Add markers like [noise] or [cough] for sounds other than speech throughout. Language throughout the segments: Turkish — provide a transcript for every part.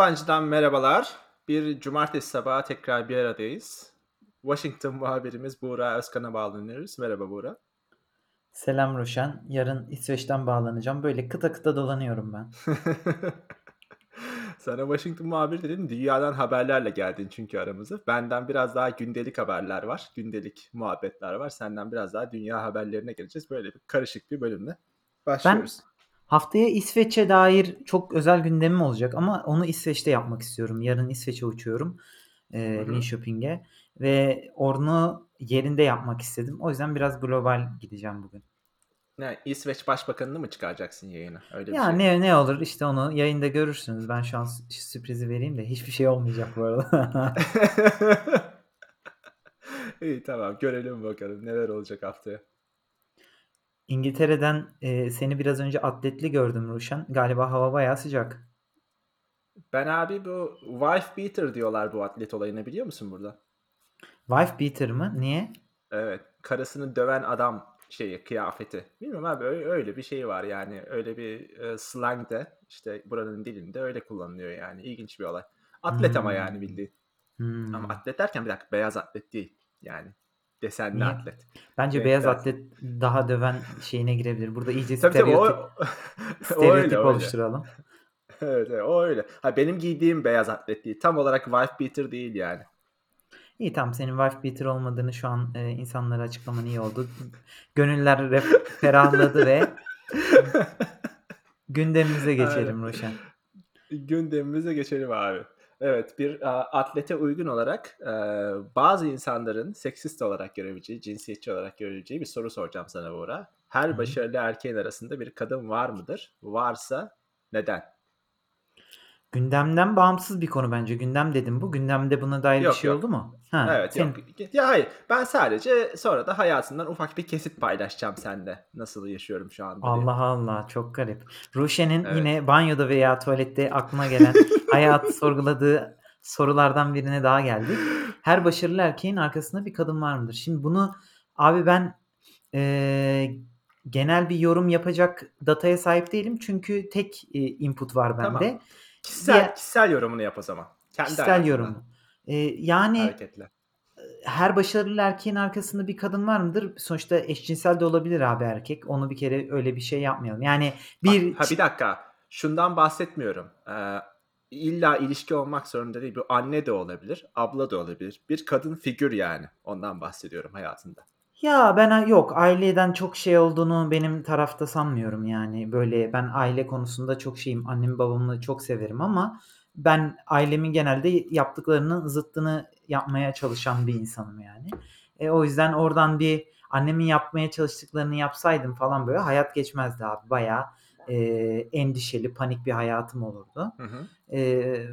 yabancıdan merhabalar. Bir cumartesi sabahı tekrar bir aradayız. Washington muhabirimiz Buğra Özkan'a bağlanıyoruz. Merhaba Buğra. Selam Ruşen. Yarın İsveç'ten bağlanacağım. Böyle kıta kıta dolanıyorum ben. [laughs] Sana Washington muhabir dedim. Dünyadan haberlerle geldin çünkü aramıza. Benden biraz daha gündelik haberler var. Gündelik muhabbetler var. Senden biraz daha dünya haberlerine geleceğiz. Böyle bir karışık bir bölümle başlıyoruz. Haftaya İsveç'e dair çok özel gündemim olacak ama onu İsveç'te yapmak istiyorum. Yarın İsveç'e uçuyorum. E. Linköping'e ve onu yerinde yapmak istedim. O yüzden biraz global gideceğim bugün. Ne, İsveç Başbakanını mı çıkaracaksın yayına? Öyle Ya şey. ne ne olur işte onu yayında görürsünüz. Ben şu an sü- sürprizi vereyim de hiçbir şey olmayacak bu arada. [laughs] İyi tamam görelim bakalım neler olacak haftaya. İngiltere'den e, seni biraz önce atletli gördüm Ruşen. Galiba hava bayağı sıcak. Ben abi bu wife beater diyorlar bu atlet olayını biliyor musun burada? Wife beater mı? Niye? Evet. Karısını döven adam şeyi kıyafeti. Bilmiyorum abi öyle, öyle bir şey var yani. Öyle bir e, slang de işte buranın dilinde öyle kullanılıyor yani. İlginç bir olay. Atlet ama yani Hmm. bildiğin. Hmm. Ama atlet derken bir dakika beyaz atlet değil. Yani desenli Niye? atlet. Bence Renkli beyaz atlet. daha döven şeyine girebilir. Burada iyice Tabii tabii o, stereotip, [laughs] öyle stereotip öyle. oluşturalım. [laughs] Evet, evet o öyle. Ha, benim giydiğim beyaz atlet değil. Tam olarak wife beater değil yani. İyi tamam senin wife beater olmadığını şu an e, insanlara açıklaman iyi oldu. Gönüller ref- [laughs] ferahladı ve gündemimize Aynen. geçelim Roşen. Gündemimize geçelim abi. Evet bir a, atlete uygun olarak e, bazı insanların seksist olarak görebileceği, cinsiyetçi olarak görebileceği bir soru soracağım sana Buğra. Her başarılı erkeğin arasında bir kadın var mıdır? Varsa neden? Gündemden bağımsız bir konu bence. Gündem dedim bu. Gündemde buna dair bir Yok şey yok. oldu mu? Ha, Evet senin yok. Ya hayır ben sadece sonra da hayatından ufak bir kesit paylaşacağım sende. Nasıl yaşıyorum şu anda diye. Allah Allah çok garip. Ruşen'in Evet. yine banyoda veya tuvalette aklına gelen [laughs] hayatı sorguladığı sorulardan birine daha geldik. Her başarılı erkeğin arkasında bir kadın var mıdır? Şimdi bunu abi ben eee, genel bir yorum yapacak dataya sahip değilim. Çünkü tek e, input var Tamam. bende. Kişisel, Diğer kişisel yorumunu yap o zaman. Kendi kişisel hayatından yani hareketle. her başarılı erkeğin arkasında bir kadın var mıdır? Sonuçta eşcinsel de olabilir abi erkek. Onu bir kere öyle bir şey yapmayalım. Yani Ha, bir ha bir dakika. Şundan bahsetmiyorum. Ee, illa ilişki olmak zorunda değil. Bu anne de olabilir, abla da olabilir. Bir kadın figür yani. Ondan bahsediyorum hayatında. Ya ben yok aileden çok şey olduğunu benim tarafta sanmıyorum yani böyle ben aile konusunda çok şeyim annemi babamı çok severim ama ben ailemin genelde yaptıklarının zıttını yapmaya çalışan bir insanım yani. E, o yüzden oradan bir annemin yapmaya çalıştıklarını yapsaydım falan böyle hayat geçmezdi abi bayağı e, endişeli panik bir hayatım olurdu. Hı hı. E,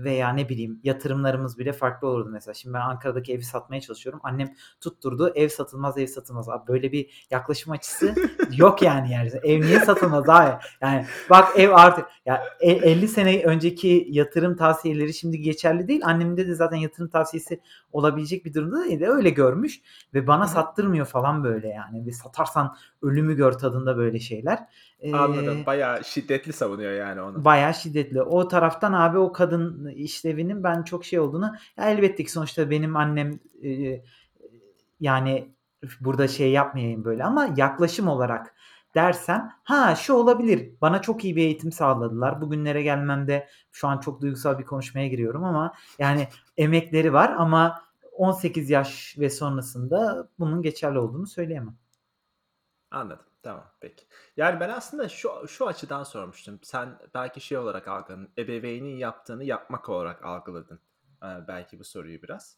veya ne bileyim yatırımlarımız bile farklı olurdu mesela. Şimdi ben Ankara'daki evi satmaya çalışıyorum. Annem tutturdu ev satılmaz ev satılmaz. Abi böyle bir yaklaşım açısı [laughs] yok yani yani. Ev niye satılmaz abi? Yani bak ev artık ya e- 50 sene önceki yatırım tavsiyeleri şimdi geçerli değil. Annemde de zaten yatırım tavsiyesi olabilecek bir durumda değil de öyle görmüş ve bana sattırmıyor falan böyle yani. Ve satarsan ölümü gör tadında böyle şeyler. Anladım. Ee, Bayağı şiddetli savunuyor yani onu. bayağı şiddetli. O taraftan abi o kadın işlevinin ben çok şey olduğunu ya elbette ki sonuçta benim annem e, yani burada şey yapmayayım böyle ama yaklaşım olarak dersem ha şu olabilir. Bana çok iyi bir eğitim sağladılar. Bugünlere gelmemde şu an çok duygusal bir konuşmaya giriyorum ama yani emekleri var ama 18 yaş ve sonrasında bunun geçerli olduğunu söyleyemem. Anladım. Tamam. Peki. Yani ben aslında şu şu açıdan sormuştum. Sen belki şey olarak algıladın. Ebeveynin yaptığını yapmak olarak algıladın. Ee, belki bu soruyu biraz.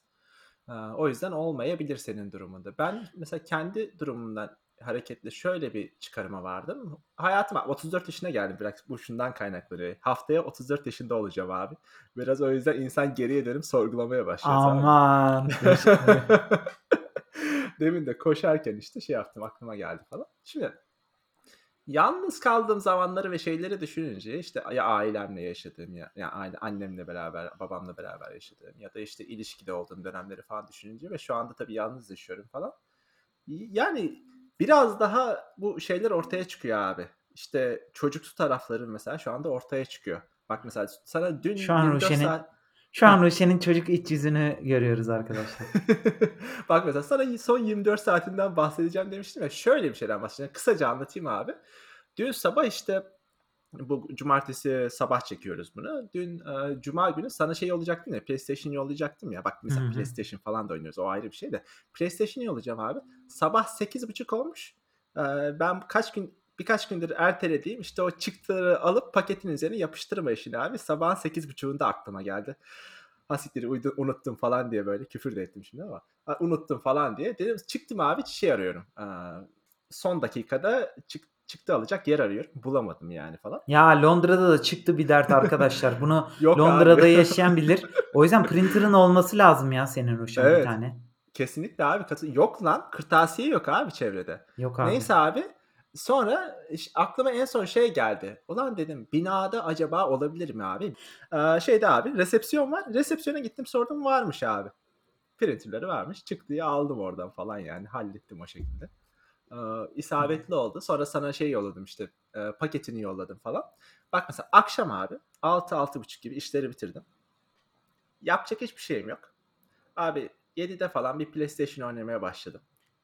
Ee, o yüzden olmayabilir senin durumunda. Ben mesela kendi durumumdan hareketle şöyle bir çıkarıma vardım. Hayatıma 34 yaşına geldim biraz bu şundan kaynaklanıyor. Haftaya 34 yaşında olacağım abi. Biraz o yüzden insan geriye dönüp sorgulamaya başlıyor. Aman. Yaşa- [laughs] Demin de koşarken işte şey yaptım aklıma geldi falan. Şimdi yalnız kaldığım zamanları ve şeyleri düşününce işte ya ailemle yaşadığım ya, ya aile, annemle beraber babamla beraber yaşadığım ya da işte ilişkide olduğum dönemleri falan düşününce ve şu anda tabii yalnız yaşıyorum falan. Yani biraz daha bu şeyler ortaya çıkıyor abi. İşte çocuksu tarafların mesela şu anda ortaya çıkıyor. Bak mesela sana dün Şu an 24 Ruşen'in saat şu an. Ruşen'in çocuk iç yüzünü görüyoruz arkadaşlar. [laughs] Bak mesela sana son 24 saatinden bahsedeceğim demiştim ya. Şöyle bir şeyden bahsedeceğim. Kısaca anlatayım abi. Dün sabah işte bu cumartesi sabah çekiyoruz bunu. Dün e, cuma günü sana şey yollayacaktım ya PlayStation yollayacaktım ya. Bak mesela hı. PlayStation falan da oynuyoruz. O ayrı bir şey de. PlayStation yollayacağım abi. Sabah 8.30 olmuş. E, ben kaç gün birkaç gündür ertelediğim işte o çıktıları alıp paketin üzerine yapıştırma işini abi. Sabahın 8.30'unda aklıma geldi. Hasiktir uydu, unuttum falan diye böyle küfür de ettim şimdi ama unuttum falan diye. Dedim çıktım abi şey arıyorum. Ee, son dakikada çık, çıktı alacak yer arıyorum. Bulamadım yani falan. Ya Londra'da da çıktı bir dert arkadaşlar. Bunu [laughs] Londra'da abi. yaşayan bilir. O yüzden printer'ın olması lazım ya senin Ruşen bir Evet. tane. Kesinlikle abi. Yok lan. Kırtasiye yok abi çevrede. Yok abi. Neyse abi. Sonra iş- aklıma en son şey geldi. Ulan dedim binada acaba olabilir mi abi? Ee, şeyde abi resepsiyon var. Resepsiyona gittim sordum varmış abi. Printerleri varmış. Çıktıyı aldım oradan falan yani. Hallettim o şekilde. Ee, isabetli oldu. Sonra sana şey yolladım işte. e, paketini yolladım falan. Bak mesela akşam abi 6-6.30 gibi işleri bitirdim. Yapacak hiçbir şeyim yok. Abi 7'de falan bir PlayStation oynamaya başladım.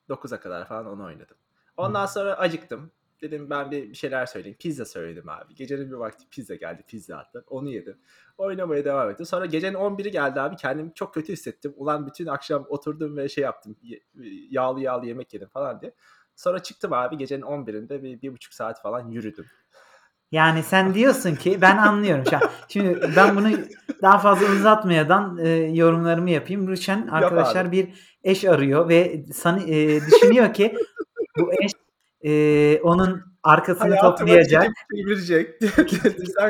9'a kadar falan onu oynadım. Ondan sonra acıktım. Dedim ben bir, şeyler söyleyeyim. Pizza söyledim abi. Gecenin bir vakti pizza geldi. Pizza attı. Onu yedim. Oynamaya devam ettim. Sonra gecenin 11'i geldi abi. Kendimi çok kötü hissettim. Ulan bütün akşam oturdum ve şey yaptım. Ye- Yağlı yağlı yemek yedim falan diye. Sonra çıktım abi gecenin 11'inde bir, bir buçuk saat falan yürüdüm. Yani sen diyorsun ki ben anlıyorum şu an. Şimdi ben bunu daha fazla uzatmayadan e, yorumlarımı yapayım. Ruşen arkadaşlar bir eş arıyor ve san, e, düşünüyor ki bu eş e, onun arkasını Hayatımı toplayacak. [laughs]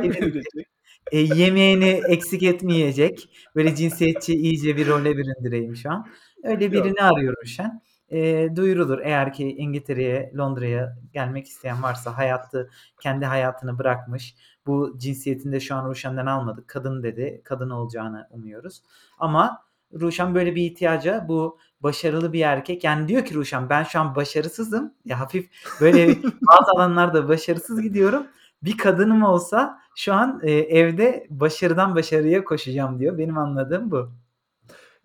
çevirecek. E, yemeğini eksik etmeyecek. Böyle cinsiyetçi iyice bir role büründüreyim şu an. Öyle birini Yok. arıyor Ruşen. E, duyurulur eğer ki İngiltere'ye, Londra'ya gelmek isteyen varsa hayatı, kendi hayatını bırakmış. Bu cinsiyetinde şu an Ruşen'den almadık. Kadın dedi. Kadın olacağını umuyoruz. Ama Ruşen böyle bir ihtiyaca bu başarılı bir erkek. Yani diyor ki Ruşen ben şu an başarısızım. Ya hafif böyle [laughs] bazı alanlarda başarısız gidiyorum. Bir kadınım olsa şu an e, evde başarıdan başarıya koşacağım diyor. Benim anladığım bu.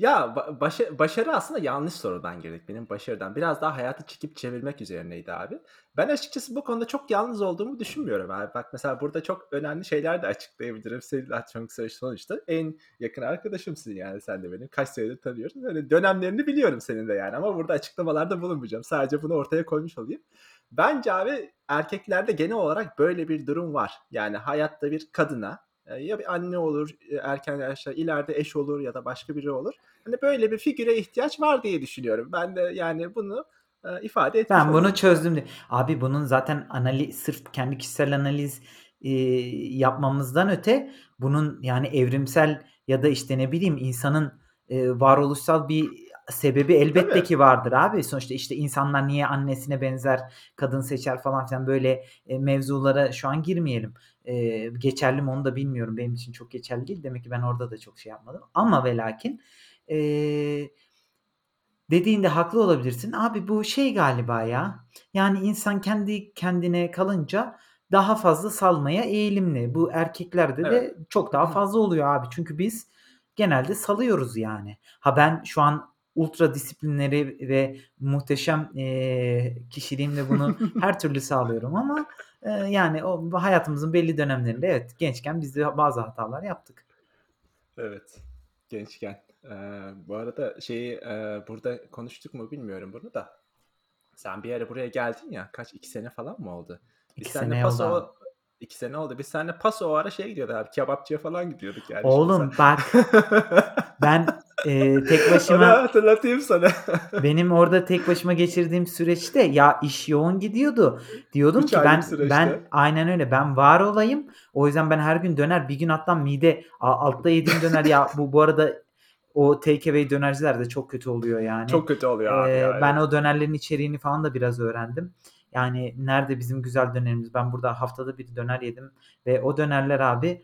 Ya ba- başa- başarı aslında yanlış sorudan girdik benim başarıdan. Biraz daha hayatı çekip çevirmek üzerineydi abi. Ben açıkçası bu konuda çok yalnız olduğumu düşünmüyorum abi. Bak mesela burada çok önemli şeyler de açıklayabilirim. Senin açmak sonuçta en yakın arkadaşımsın yani sen de benim. Kaç senedir tanıyoruz. Böyle dönemlerini biliyorum senin de yani ama burada açıklamalarda bulunmayacağım. Sadece bunu ortaya koymuş olayım. Bence abi erkeklerde genel olarak böyle bir durum var. Yani hayatta bir kadına ya bir anne olur, erken yaşta ileride eş olur ya da başka biri olur. Hani böyle bir figüre ihtiyaç var diye düşünüyorum. Ben de yani bunu ifade etmiş Ben bunu çözdüm. de- Abi bunun zaten analiz sırf kendi kişisel analiz e, yapmamızdan öte bunun yani evrimsel ya da işte ne bileyim insanın e, varoluşsal bir sebebi elbette Tabii. ki vardır abi. Sonuçta işte insanlar niye annesine benzer kadın seçer falan filan böyle e, mevzulara şu an girmeyelim. E, geçerli mi onu da bilmiyorum. Benim için çok geçerli değil. Demek ki ben orada da çok şey yapmadım. Ama ve lakin e, dediğinde haklı olabilirsin. Abi bu şey galiba ya. Yani insan kendi kendine kalınca daha fazla salmaya eğilimli. Bu erkeklerde Evet. de çok daha fazla oluyor abi. Çünkü biz genelde salıyoruz yani. Ha ben şu an ultra disiplinleri ve muhteşem eee, kişiliğimle bunu [laughs] her türlü sağlıyorum ama eee, yani o hayatımızın belli dönemlerinde evet gençken biz de bazı hatalar yaptık. Evet. Gençken. Ee, bu arada şeyi e, burada konuştuk mu bilmiyorum bunu da. Sen bir ara buraya geldin ya. Kaç? iki sene falan mı oldu? Biz İki sene oldu paso abi. iki sene oldu. Biz seninle paso o ara şey gidiyorduk abi. Kebapçıya falan gidiyorduk yani. Oğlum bak [laughs] ben eee, tek Onu başıma hatırlatayım sana. [laughs] benim orada tek başıma geçirdiğim süreçte ya iş yoğun gidiyordu. Diyordum 3 ki aylık ben süreçte. ben aynen öyle ben var olayım. O yüzden ben her gün döner bir gün hatta mide a- altta yediğim döner ya bu bu arada o takeaway dönerciler de çok kötü oluyor yani. Çok kötü oluyor abi Eee, ya. ben Evet. o dönerlerin içeriğini falan da biraz öğrendim. Yani nerede bizim güzel dönerimiz? Ben burada haftada bir döner yedim ve o dönerler abi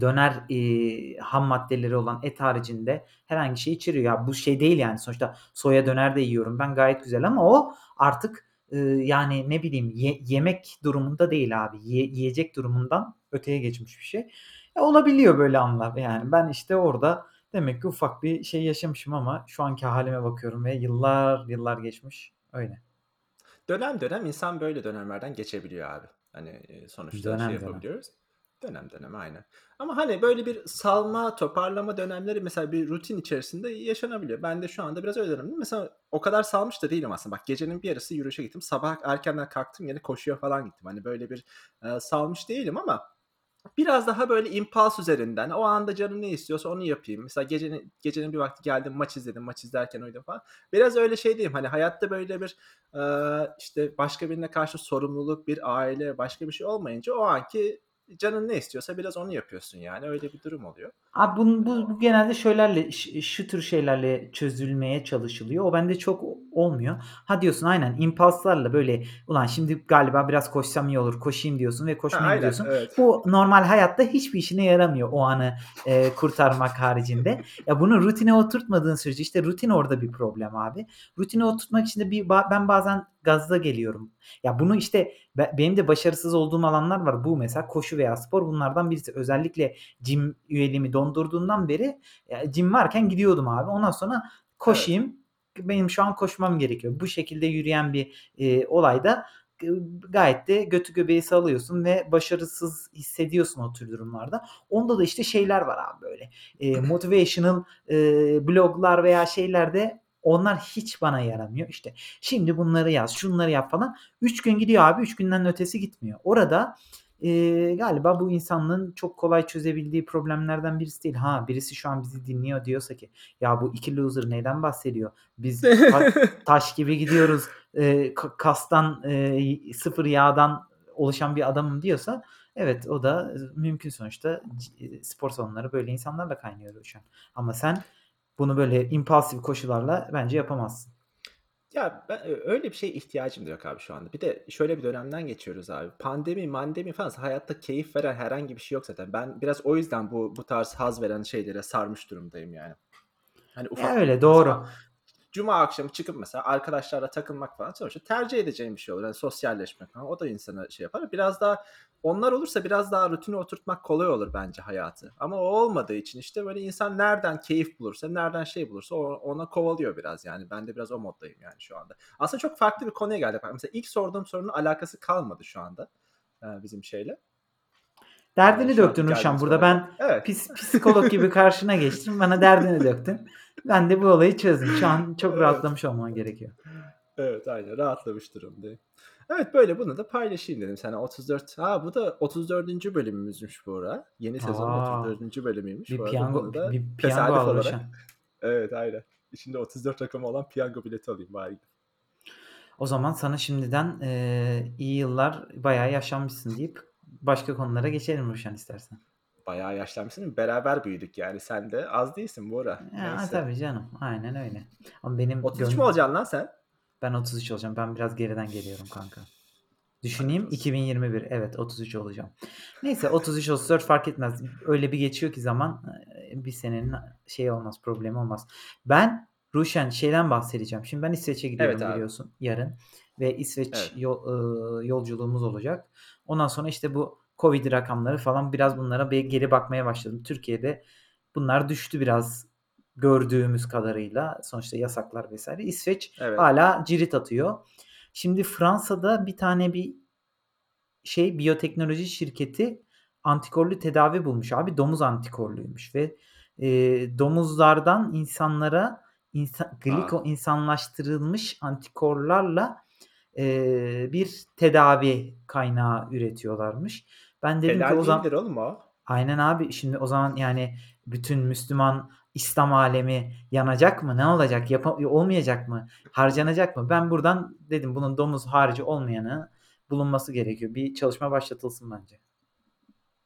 döner eee, ham maddeleri olan et haricinde herhangi şey içeriyor. Ya bu şey değil yani sonuçta soya döner de yiyorum ben gayet güzel ama o artık ııı, yani, ne bileyim, ye yemek durumunda değil abi. Ye yiyecek durumundan öteye geçmiş bir şey. E, olabiliyor böyle anlar yani. Ben, işte, orada demek ki ufak bir şey yaşamışım ama şu anki hâlime bakıyorum ve yıllar, yıllar geçmiş. Öyle. Dönem dönem insan böyle dönemlerden geçebiliyor abi. Hani, sonuçta şey Dönem dönem. yapabiliyoruz. Dönem dönem aynen. Ama, hani, böyle bir salma, toparlama dönemleri mesela bir rutin içerisinde yaşanabiliyor. Ben de şu anda biraz öyle dönemdeyim. Mesela o kadar salmış da değilim aslında. Bak gecenin bir yarısı yürüyüşe gittim. Sabah erkenden kalktım gene koşuya falan gittim. Hani, böyle bir, eee, salmış değilim ama biraz daha böyle impulse üzerinden o anda canım ne istiyorsa onu yapayım. Mesela gecenin gecenin bir vakti geldim maç izledim. Maç izlerken uyudum falan. Biraz öyle şey değilim. Hani, hayatta böyle bir, eee, işte, başka birine karşı sorumluluk, bir aile, başka bir şey olmayınca o anki canın ne istiyorsa biraz onu yapıyorsun yani. Öyle bir durum oluyor. Abi bun bu bu genelde şeylerle ş şu tür şeylerle çözülmeye çalışılıyor. O bende çok olmuyor. Ha, diyorsun aynen impulslarla böyle ulan şimdi galiba biraz koşsam iyi olur, koşayım diyorsun ve Ha, koşmaya aynen, gidiyorsun. evet. Bu normal hayatta hiçbir işine yaramıyor o anı, eee, kurtarmak haricinde. Ya, bunu rutine oturtmadığın sürece işte rutin orada bir problem abi. Rutine oturtmak için de bir ba ben bazen gaza geliyorum. Ya, bunu işte be benim de başarısız olduğum alanlar var. Bu mesela koşu veya spor bunlardan birisi. Özellikle gym üyeliğimi dondurduğumdan beri, eee, gym varken gidiyordum abi. Ondan sonra Evet. koşayım, benim şu an koşmam gerekiyor. Bu şekilde yürüyen bir, eee, olayda gı gayet de götü göbeği sallıyorsun ve başarısız hissediyorsun o tür durumlarda. Onda da işte şeyler var abi böyle, eee, motivational, eee, bloglar veya şeyler de onlar hiç bana yaramıyor. İşte, şimdi bunları yaz, şunları yap falan. 3 gün gidiyor abi, 3 günden ötesi gitmiyor. Orada, eee, galiba bu insanlığın çok kolay çözebildiği problemlerden birisi değil. Ha, birisi şu an bizi dinliyor diyorsa ki ya bu 2 loser neyden bahsediyor? Biz ta [laughs] taş gibi gidiyoruz, ka kastan, eee, sıfır yağdan oluşan bir adamım diyorsa evet o da mümkün sonuçta. Spor salonları böyle insanlarla kaynıyor şu an. Ama sen bunu böyle impulsif koşularla bence yapamazsın. Ya, ben ö öyle bir şeye ihtiyacım da yok abi şu anda. Bir de şöyle bir dönemden geçiyoruz abi. Pandemi mandemi falan hayatta keyif veren herhangi bir şey yok zaten. Ben biraz o yüzden bu bu tarz haz veren şeylere sarmış durumdayım yani. Hani, Ya, ufak öyle doğru. Cuma akşamı çıkıp mesela arkadaşlarla takılmak falan sonuçta tercih edeceğim bir şey olur. Hani, sosyalleşmek falan o da insana şey yapar. Biraz daha onlar olursa biraz daha rutine oturtmak kolay olur bence hayatı. Ama o olmadığı için işte böyle insan nereden keyif bulursa, nereden şey bulursa ona kovalıyor biraz yani. Ben de biraz o moddayım yani şu anda. Aslında çok farklı bir konuya geldik. Mesela ilk sorduğum sorunun alakası kalmadı şu anda, eee, bizim şeyle. Derdini şu anki döktün geldiğimiz burada. konuyla. Ben Evet. ps psikolog gibi karşına geçtim. Bana derdini [laughs] döktün. Ben de bu olayı çözdüm. Şu an çok Evet. rahatlamış olman gerekiyor. Evet, aynen rahatlamış durumdayım. Evet, böyle bunu da paylaşayım dedim sana 34 Ha, bu da 34. bölümümüzmüş bu ara. Yeni sezonun A! 34. bölümüymüş. Bir Bu arada piyango da bir piyango tesadüf al olarak. Evet, aynen. İçinde 34 rakamı olan piyango bileti alayım bari. O zaman sana şimdiden, eee, iyi yıllar, bayağı yaşlanmışsın deyip başka konulara geçelim Ruşen istersen. Bayağı yaşlanmışsın. Beraber büyüdük yani. Sen de az değilsin Bora. Ya, Neyse. tabii canım. Aynen öyle. Ama benim 33 gön mü olacaksın lan sen? Ben 33 olacağım. Ben biraz geriden geliyorum kanka. Düşüneyim olsun. 2021. Evet 33 olacağım. Neyse 33-34 fark etmez. Öyle bir geçiyor ki zaman, eee, bir senenin şeyi olmaz, problemi olmaz. Ben Ruşen şeyden bahsedeceğim. Şimdi ben İsveç'e Evet gidiyorum abi. biliyorsun yarın ve İsveç Evet. yo ııı, yolculuğumuz olacak. Ondan sonra işte bu Covid rakamları falan biraz bunlara bir geri bakmaya başladım. Türkiye'de bunlar düştü biraz gördüğümüz kadarıyla. Sonuçta yasaklar vs. İsveç Evet. hâlâ cirit atıyor. Şimdi Fransa'da bir tane bir şey biyoteknoloji şirketi antikorlu tedavi bulmuş abi. Domuz antikorluymuş ve, eee, domuzlardan insanlara insa A! gliko insanlaştırılmış antikorlarla, eee, bir tedavi kaynağı üretiyorlarmış. Ben dedim ki Helal o değildir zam oğlum o. Aynen abi. Şimdi o zaman yani bütün Müslüman İslam alemi yanacak mı? Ne olacak? Yapa olmayacak mı? Harcanacak mı? Ben buradan dedim bunun domuz harici olmayanı bulunması gerekiyor. Bir çalışma başlatılsın bence.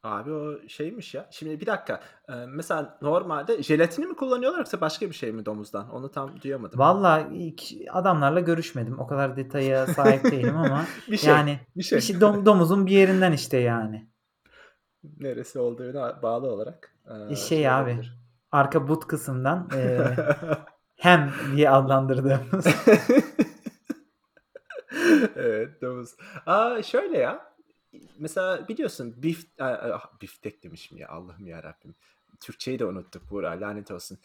Abi o şeymiş ya. Şimdi bir dakika. Eee, mesela normalde jelatini mi kullanıyorlar yoksa başka bir şey mi domuzdan? Onu tam duyamadım. Vallahi ilk adamlarla görüşmedim. O kadar detaya [laughs] sahip değilim ama [laughs] Bir şey, yani bir bir şey. şey dom domuzun bir yerinden işte yani. Neresi olduğuna bağlı olarak, E, eee, şey şey abi, olabilir. arka but kısımdan, eee, [laughs] hem diye adlandırdığımız. Evet, domuz. A, şöyle ya, mesela biliyorsun bif a a biftek demişim ya, Allah'ım yarabbim. Türkçeyi de unuttuk Buğra, lanet olsun.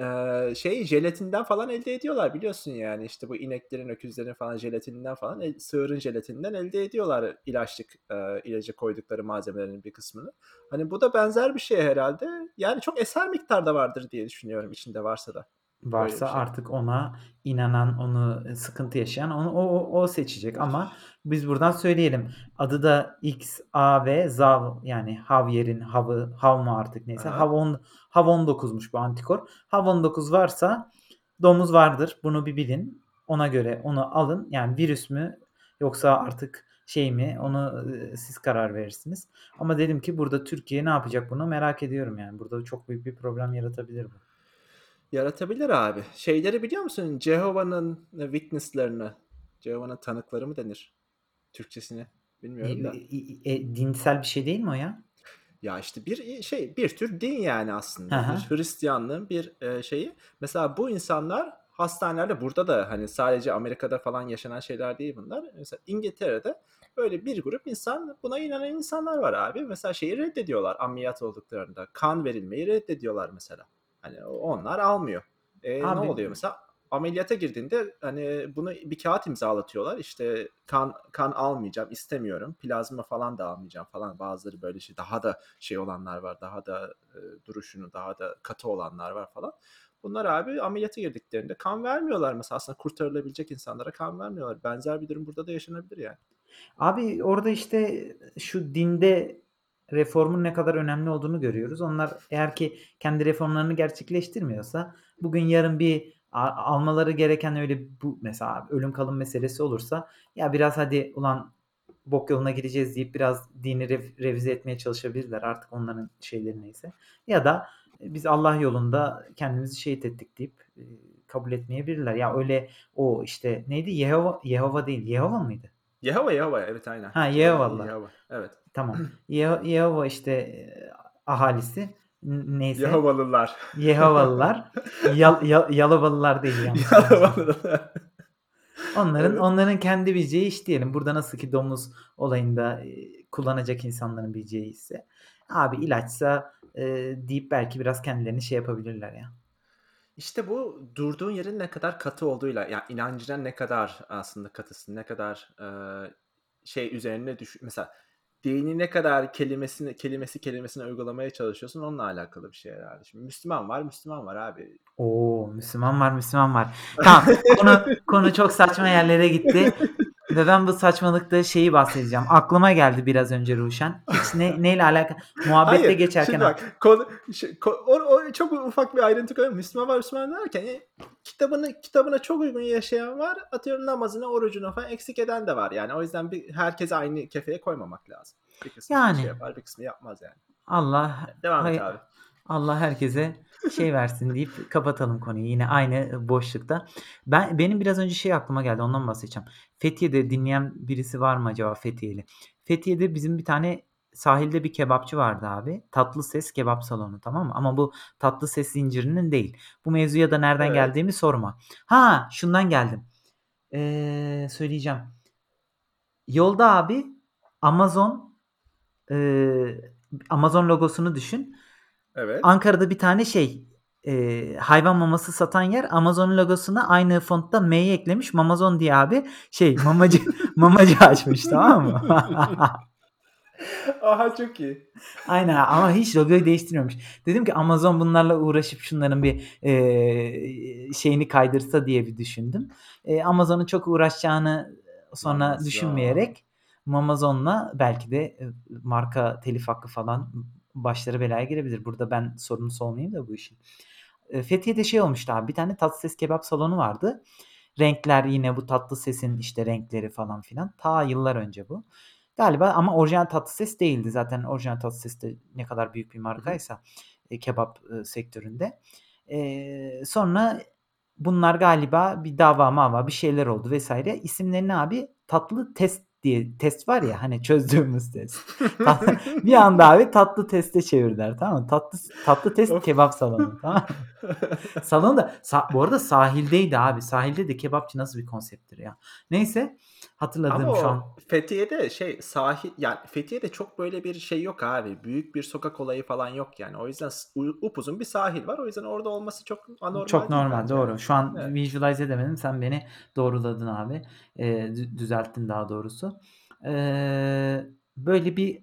Eee, şey, jelatinden falan elde ediyorlar biliyorsun yani. İşte bu ineklerin, öküzlerin falan jelatininden falan, el sığırın jelatininden elde ediyorlar ilaçlık, eee, ilaca koydukları malzemelerin bir kısmını. Hani bu da benzer bir şey herhâlde. Yani çok eser miktarda vardır diye düşünüyorum içinde varsa da Varsa şey. artık ona inanan, onu, eee, sıkıntı yaşayan onu o o o seçecek ama biz buradan söyleyelim. Adı da X, A ve Zav yani Javier'in Hav'ı, Hav mı artık neyse hı. Hav on Hav-19'muş bu antikor. Hav-19 varsa domuz vardır. Bunu bir bilin. Ona göre onu alın. Yani virüs mü yoksa artık şey mi onu, ııı, siz karar verirsiniz. Ama dedim ki burada Türkiye ne yapacak bunu merak ediyorum yani. Burada çok büyük bir problem yaratabilir bu. Yaratabilir abi. Şeyleri biliyor musun? Jehovah'ın Witness'larını, Jehovah'ın tanıkları mı denir Türkçesine İ bilmiyorum da. i e dinsel bir şey değil mi o ya? Ya, işte bir, iii, şey, bir tür din yani aslında. Bir hı. Hristiyanlığın bir, eee, şeyi. Mesela bu insanlar hastanelerde burada da hani sadece Amerika'da falan yaşanan şeyler değil bunlar. Mesela İngiltere'de böyle bir grup insan, buna inanan insanlar var abi. Mesela şeyi reddediyorlar ameliyat olduklarında. Kan verilmeyi reddediyorlar mesela. Hani onlar almıyor. Ne Abi oluyor mesela? Ameliyata girdiğinde hani bunu bir kağıt imzalatıyorlar. İşte kan kan almayacağım, istemiyorum. Plazma falan da almayacağım falan. Bazıları böyle şey daha da şey olanlar var. Daha da, eee, duruşunu daha da katı olanlar var falan. Bunlar abi ameliyata girdiklerinde kan vermiyorlar mesela. Aslında kurtarılabilecek insanlara kan vermiyorlar. Benzer bir durum burada da yaşanabilir yani. Abi orada işte şu dinde reformun ne kadar önemli olduğunu görüyoruz. Onlar eğer ki kendi reformlarını gerçekleştirmiyorsa bugün yarın bir almaları gereken öyle bu mesela ölüm kalım meselesi olursa ya biraz hadi ulan bok yoluna gideceğiz deyip biraz dini rev revize etmeye çalışabilirler artık onların şeyleri neyse. Ya da biz Allah yolunda kendimizi şehit ettik deyip, eee, kabul etmeyebilirler. Ya öyle o işte neydi? Yehova Yehova değil, Yehova mıydı? Yehova, Yehova. Evet, aynen. Ha, Jehova, Yehovalılar. Yehova. Evet. Tamam. Yeho Yehova işte, eee, ahalisi n neyse Yehovalılar. Yehovalılar. Yal ya Yalovalılar değil [laughs] anlaşılmasın. Yalovalılar. Onların Evet. onların kendi bileceği iş diyelim. Burada nasıl ki domuz olayında, eee, kullanacak insanların bileceği işse abi ilaçsa, eee, deyip belki biraz kendilerini şey yapabilirler ya. İşte bu durduğun yerin ne kadar katı olduğuyla, ya inancına ne kadar aslında katısın, ne kadar, eee, şey üzerine düş mesela dini ne kadar kelimesini kelimesi kelimesine uygulamaya çalışıyorsun onunla alakalı bir şey herhâlde. Şimdi Müslüman var, Müslüman var abi. O! Müslüman var, Müslüman var. Tamam, konu konu çok saçma yerlere gitti [laughs] ve ben bu saçmalıkta şeyi bahsedeceğim. Aklıma geldi biraz önce Ruşen. Hiç ne [laughs] neyle alaka muhabbette Hayır, geçerken şimdi ak bak konu ş ko o o çok ufak bir ayrıntı koyayım. Müslüman var, Müslüman derken ya kitabını kitabına çok uygun yaşayan var. Atıyorum namazını, orucunu falan eksik eden de var yani. O yüzden bir herkesi aynı kefeye koymamak lazım. Bir kısmı şey Yani. yapar, bir kısmı yapmaz yani. Allah Devam et hay abi. Allah herkese şey versin deyip kapatalım konuyu yine aynı boşlukta. Ben benim biraz önce şey aklıma geldi ondan bahsedeceğim. Fethiye'de dinleyen birisi var mı acaba Fethiye'li? Fethiye'de bizim bir tane sahilde bir kebapçı vardı abi. Tatlıses Kebap Salonu tamam mı? Ama bu Tatlıses zincirinin değil. Bu mevzuya da nereden Evet. geldiğimi sorma. Ha, şundan geldim. Eee, söyleyeceğim. Yolda abi Amazon, eee, Amazon logosunu düşün. Evet. Ankara'da bir tane şey, eee, hayvan maması satan yer Amazon logosuna aynı fontta M'yi eklemiş. Mamazon diye abi şey [laughs] mamacı mamacı açmış tamam mı? [laughs] Aha, çok iyi. Aynen ama hiç logoyu değiştirmemiş. Dedim ki Amazon bunlarla uğraşıp şunların bir, eee, şeyini kaydırsa diye bir düşündüm. Eee, Amazon'un çok uğraşacağını sonra Mamazon. düşünmeyerek Mamazon'la belki de, eee, marka telif hakkı falan başları belaya girebilir. Burada ben sorumlusu olmayayım da bu işin. Eee, Fethiye'de şey olmuştu abi bir tane Tatlıses Kebap Salonu vardı. Renkler yine bu Tatlıses'in işte renkleri falan filan. Ta yıllar önce bu. Galiba ama orijinal Tatlıses değildi. Zaten orijinal Tatlıses de ne kadar büyük bir markaysa, eee, kebap, ııı, sektöründe. Eee, sonra bunlar galiba bir dava mava bir şeyler oldu vs. İsimlerini abi Tatlı Tes diye test var ya hani [laughs] çözdüğümüz test. bir anda abi tatlı teste çevirdiler tamam mı? Tatlı tatlı test kebap salonu tamam? [laughs] Salon da sa- bu arada sahildeydi abi. Sahilde de kebapçı nasıl bir konsepttir ya. Neyse hatırladım Ama şu an. o Fethiye'de şey sahil yani Fethiye'de çok böyle bir şey yok abi. Büyük bir sokak olayı falan yok yani. O yüzden s- u- upuzun bir sahil var. O yüzden orada olması çok anormal Çok değil normal bence doğru. Şu an Evet. visualize edemedim. Sen beni doğruladın abi. Ee, dü- düzelttin daha doğrusu. Ee, böyle bir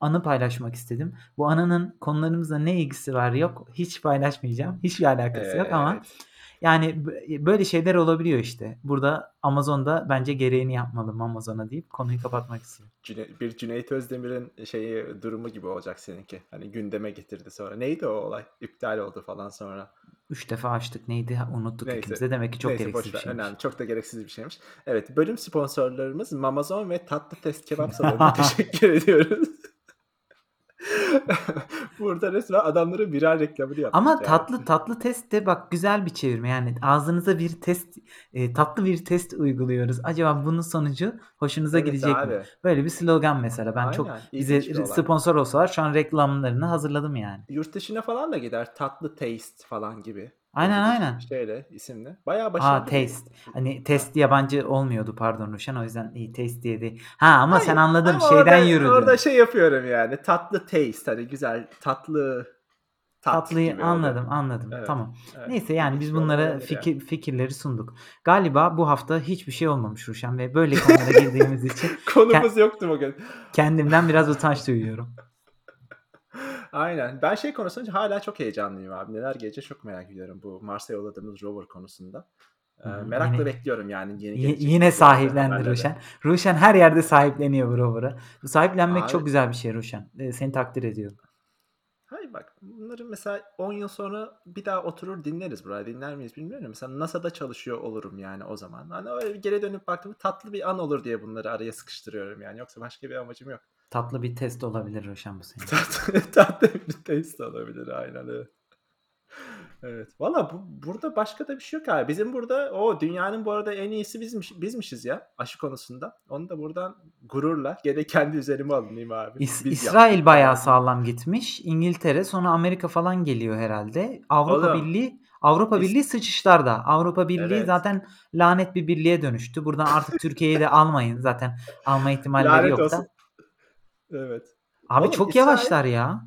anı paylaşmak istedim. Bu anının konularımızla ne ilgisi var yok hiç paylaşmayacağım. Hiçbir alakası yok ama Evet. Yani b- böyle şeyler olabiliyor işte. Burada Amazon'da bence gereğini yapmalım Amazon'a deyip konuyu kapatmak istiyorum. Cüne- bir Cüneyt Özdemir'in şeyi durumu gibi olacak seninki. Hani gündeme getirdi sonra. Neydi o olay? İptal oldu falan sonra. Üç defa açtık neydi unuttuk Neyse. ikimiz de demek ki çok Neyse gereksiz boş bir şeymiş. Önemli. Çok da gereksiz bir şeymiş. Evet, bölüm sponsorlarımız Mamazon ve Tatlı Test Kebap [laughs] Salonu'na teşekkür ediyoruz. [laughs] Burada resmen adamların birer reklamını yaptık Ama yani. tatlı tatlı test de bak güzel bir çevirme. Yani ağzınıza bir test e, tatlı bir test uyguluyoruz. Acaba bunun sonucu hoşunuza Evet gidecek mi? abi. Böyle bir slogan mesela. Ben çok Aynen. bize bir olay. sponsor olsalar şu an reklamlarını hazırladım yani. Yurt dışına falan da gider. Tatlı Taste falan gibi. Aynen aynen. Şeyle isimli. Bayağı Aa başarılı bir taste. Hani test yabancı olmuyordu pardon Ruşen. O yüzden iyi taste diye değil. Ha ama sen Hayır, anladın ama şeyden orada, yürüdün. Orada şey yapıyorum yani. Tatlı taste hani güzel tatlı tat Tatlıyı gibi oluyor. anladım anladım. Evet, Tamam. evet. Neyse yani biz bunlara yani. fikir, fikirleri sunduk. Galiba bu hafta hiçbir şey olmamış Ruşen ve böyle konulara girdiğimiz [laughs] için Konumuz yoktu bugün. kendimden biraz utanç duyuyorum. [laughs] Aynen. Ben şey konusunda hala çok heyecanlıyım abi. Neler gelecek çok merak ediyorum bu Mars'a yolladığımız rover konusunda. Ee, Hı merakla Yine- bekliyorum yani yeni gelecek yine sahiplendi. Ruşen. Ruşen her yerde sahipleniyor bu rover'ı. Sahiplenmek Abi- çok güzel bir şey Ruşen. Ee, seni takdir ediyorum. Hayır bak bunları mesela 10 yıl sonra bir daha oturur dinleriz buraya. Dinler miyiz bilmiyorum. Mesela NASA'da çalışıyor olurum yani o zaman. Hani öyle geri dönüp baktığımda tatlı bir an olur diye bunları araya sıkıştırıyorum yani. Yoksa başka bir amacım yok. Tatlı bir test olabilir Ruşen bu senin. Tatlı, [laughs] tatlı bir taste olabilir aynen evet. Evet. Valla bu, burada başka da bir şey yok abi. Bizim burada o dünyanın bu arada en iyisi bizmiş, bizmişiz ya aşı konusunda. Onu da buradan gururla gene kendi üzerime alınayım abi. İs- Biz İsrail yaptık bayağı sağlam gitmiş. İngiltere sonra Amerika falan geliyor herhalde. Avrupa Oğlum, Birliği Avrupa İs- Birliği sıçışlarda. Avrupa Birliği Evet. zaten lanet bir birliğe dönüştü. Buradan artık Türkiye'yi de [laughs] almayın. Zaten alma ihtimalleri Lanet yok da. Evet. Abi Oğlum, çok İsrail- yavaşlar ya.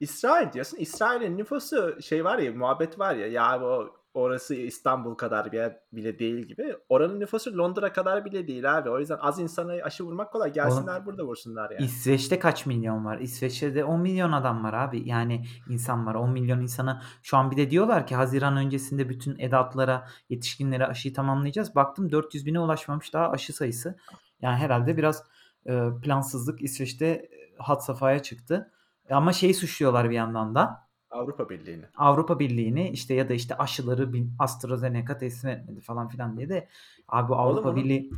İsrail diyorsun. İsrail'in nüfusu şey var ya muhabbet var ya ya o orası İstanbul kadar bir yer bile değil gibi. Oranın nüfusu Londra kadar bile değil abi. O yüzden az insana aşı vurmak kolay. Gelsinler burada vursunlar yani. İsveç'te kaç milyon var? İsveç'te 10 milyon adam var abi. Yani insan var. 10 milyon insana şu an bir de diyorlar ki Haziran öncesinde bütün edatlara, yetişkinlere aşıyı tamamlayacağız. Baktım 400 bine ulaşmamış daha aşı sayısı. Yani herhalde biraz e, plansızlık İsveç'te e, had safhaya çıktı. Ama şeyi suçluyorlar bir yandan da. Avrupa Birliği'ni. Avrupa Birliği'ni işte ya da işte aşıları AstraZeneca teslim etmedi falan filan diye de abi bu Avrupa onun- Birliği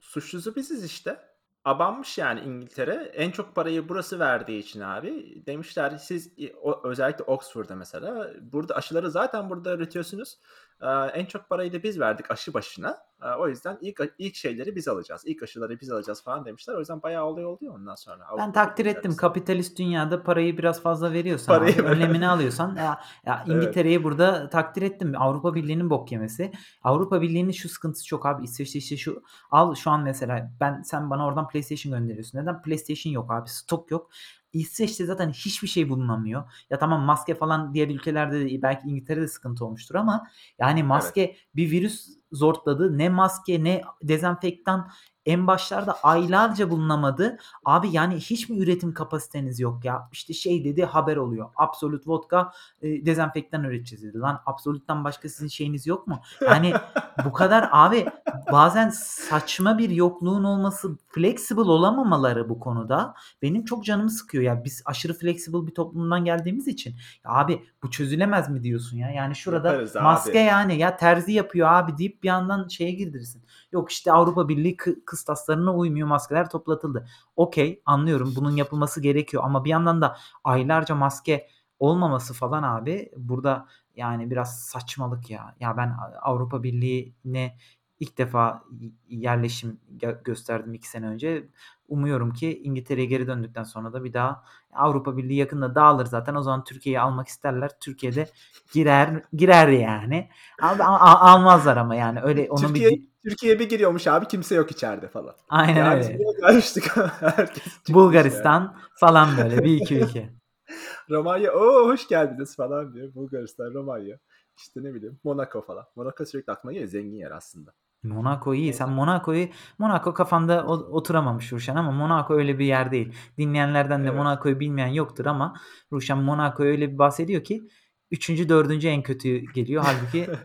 Suçlusu biziz işte. Abanmış yani İngiltere. En çok parayı burası verdiği için abi. Demişler siz o, özellikle Oxford'da mesela burada aşıları zaten burada üretiyorsunuz. Ee, en çok parayı da biz verdik aşı başına. Ee, o yüzden ilk ilk şeyleri biz alacağız. İlk aşıları biz alacağız falan demişler. O yüzden bayağı olay oldu ya ondan sonra. Ben Avrupa takdir ettim. Kapitalist dünyada parayı biraz fazla veriyorsan, Parayı abi, [laughs] önlemini alıyorsan ya, ya Evet. İngiltere'yi burada takdir ettim. Avrupa Birliği'nin bok yemesi. Avrupa Birliği'nin şu sıkıntısı çok abi. İsveç'te işte şu al şu an mesela ben sen bana oradan PlayStation gönderiyorsun. Neden? PlayStation yok abi. Stok yok. İsveç'te zaten hiçbir şey bulunamıyor. Ya tamam maske falan diğer ülkelerde de belki İngiltere'de sıkıntı olmuştur ama yani maske bir virüs zortladı. Ne maske ne dezenfektan en başlarda aylarca bulunamadı. Abi yani hiç mi üretim kapasiteniz yok ya? İşte şey dedi haber oluyor. Absolut vodka e, dezenfektan üreteceğiz dedi. Lan Absolut'tan başka sizin şeyiniz yok mu? Yani [laughs] bu kadar abi bazen saçma bir yokluğun olması flexible olamamaları bu konuda benim çok canımı sıkıyor ya. Biz aşırı flexible bir toplumdan geldiğimiz için ya abi bu çözülemez mi diyorsun ya? Yani şurada Yaparız abi. maske yani ya terzi yapıyor abi deyip bir yandan şeye girdirsin. Yok işte Avrupa Birliği kı- kıstaslarına uymuyor maskeler toplatıldı. Okey anlıyorum bunun yapılması gerekiyor ama bir yandan da aylarca maske olmaması falan abi burada yani biraz saçmalık ya. Ya ben Avrupa Birliği'ne ilk defa yerleşim gö gösterdim 2 sene önce. Umuyorum ki İngiltere'ye geri döndükten sonra da bir daha Avrupa Birliği yakında dağılır zaten. O zaman Türkiye'yi almak isterler. Türkiye de girer girer yani. Abi a a almazlar ama yani öyle onun bir Türkiye di Türkiye bir giriyormuş abi kimse yok içeride falan. Aynen Ya biz öyle. gelmiştik [laughs] herkes çıkmış yani. Bulgaristan falan böyle bir iki ülke. [laughs] Romanya, "O, hoş geldiniz." falan diyor. Bulgaristan, Romanya, işte ne bileyim Monaco falan. Monaco sürekli aklıma geliyor. Zengin yer aslında. Monaco iyi. Sen. Monaco'yu Monaco kafanda oturamamış Ruşen ama Monaco öyle bir yer değil. Dinleyenlerden de Evet. Monaco'yu bilmeyen yoktur ama Ruşen Monaco'yu öyle bir bahsediyor ki 3. 4. en kötü geliyor. Hâlbuki [laughs]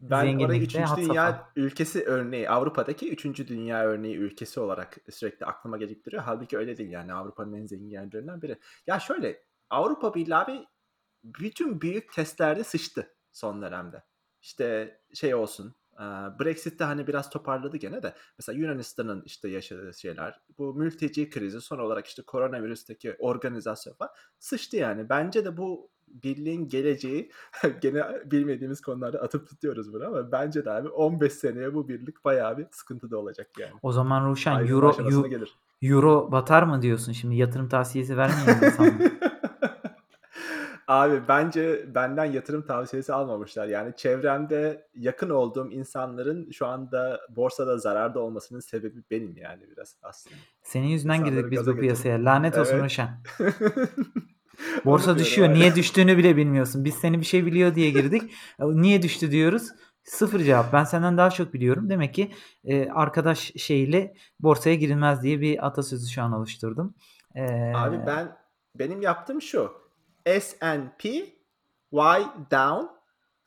Ben orayı zenginlikte 3. had safha. dünya ülkesi örneği, Avrupa'daki 3. dünya örneği ülkesi olarak sürekli aklıma gelip duruyor. Hâlbuki öyle değil yani Avrupa'nın en zengin yerlerinden biri. Ya şöyle, Avrupa Birliği abi bütün büyük testlerde sıçtı son dönemde. İşte şey olsun, Brexit'te hani biraz toparladı gene de mesela Yunanistan'ın işte yaşadığı şeyler, bu mülteci krizi, son olarak işte koronavirüsteki organizasyon falan sıçtı yani. Bence de bu birliğin geleceği [laughs] gene bilmediğimiz konularda atıp tutuyoruz bunu ama bence de abi 15 seneye bu birlik bayağı bir sıkıntıda olacak yani. O zaman Ruşen euro aşamasına eu gelir. euro batar mı diyorsun? Şimdi yatırım tavsiyesi vermeyelim insanlara. [laughs] Abi bence benden yatırım tavsiyesi almamışlar. Yani çevremde yakın olduğum insanların şu anda borsada zararda olmasının sebebi benim yani biraz aslında. Senin yüzünden girdik biz gaza bu piyasaya. Lanet olsun Evet. Ruşen. Onu [laughs] Borsa diyorum düşüyor. aynen. Niye düştüğünü bile bilmiyorsun. Biz seni bir şey biliyor diye girdik. [laughs] E, Niye düştü diyoruz. Sıfır cevap. Ben senden daha çok biliyorum. Demek ki, eee, arkadaş şeyiyle borsaya girilmez diye bir atasözü şu an oluşturdum. Abi Eee ben benim yaptığım şu. S&P why down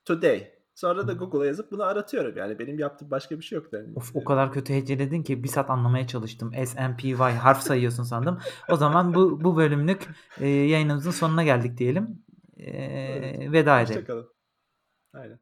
today. Sonra da Google'a yazıp bunu aratıyorum. Yani benim yaptığım başka bir şey yok yani. Of o kadar kötü heceledin ki 1 saat anlamaya çalıştım. S&P Y harf sayıyorsun sandım. O zaman bu bu bölümlük, eee, yayınımızın sonuna geldik diyelim. Evet. Eee, veda edelim. Hoşça kalın. Aynen.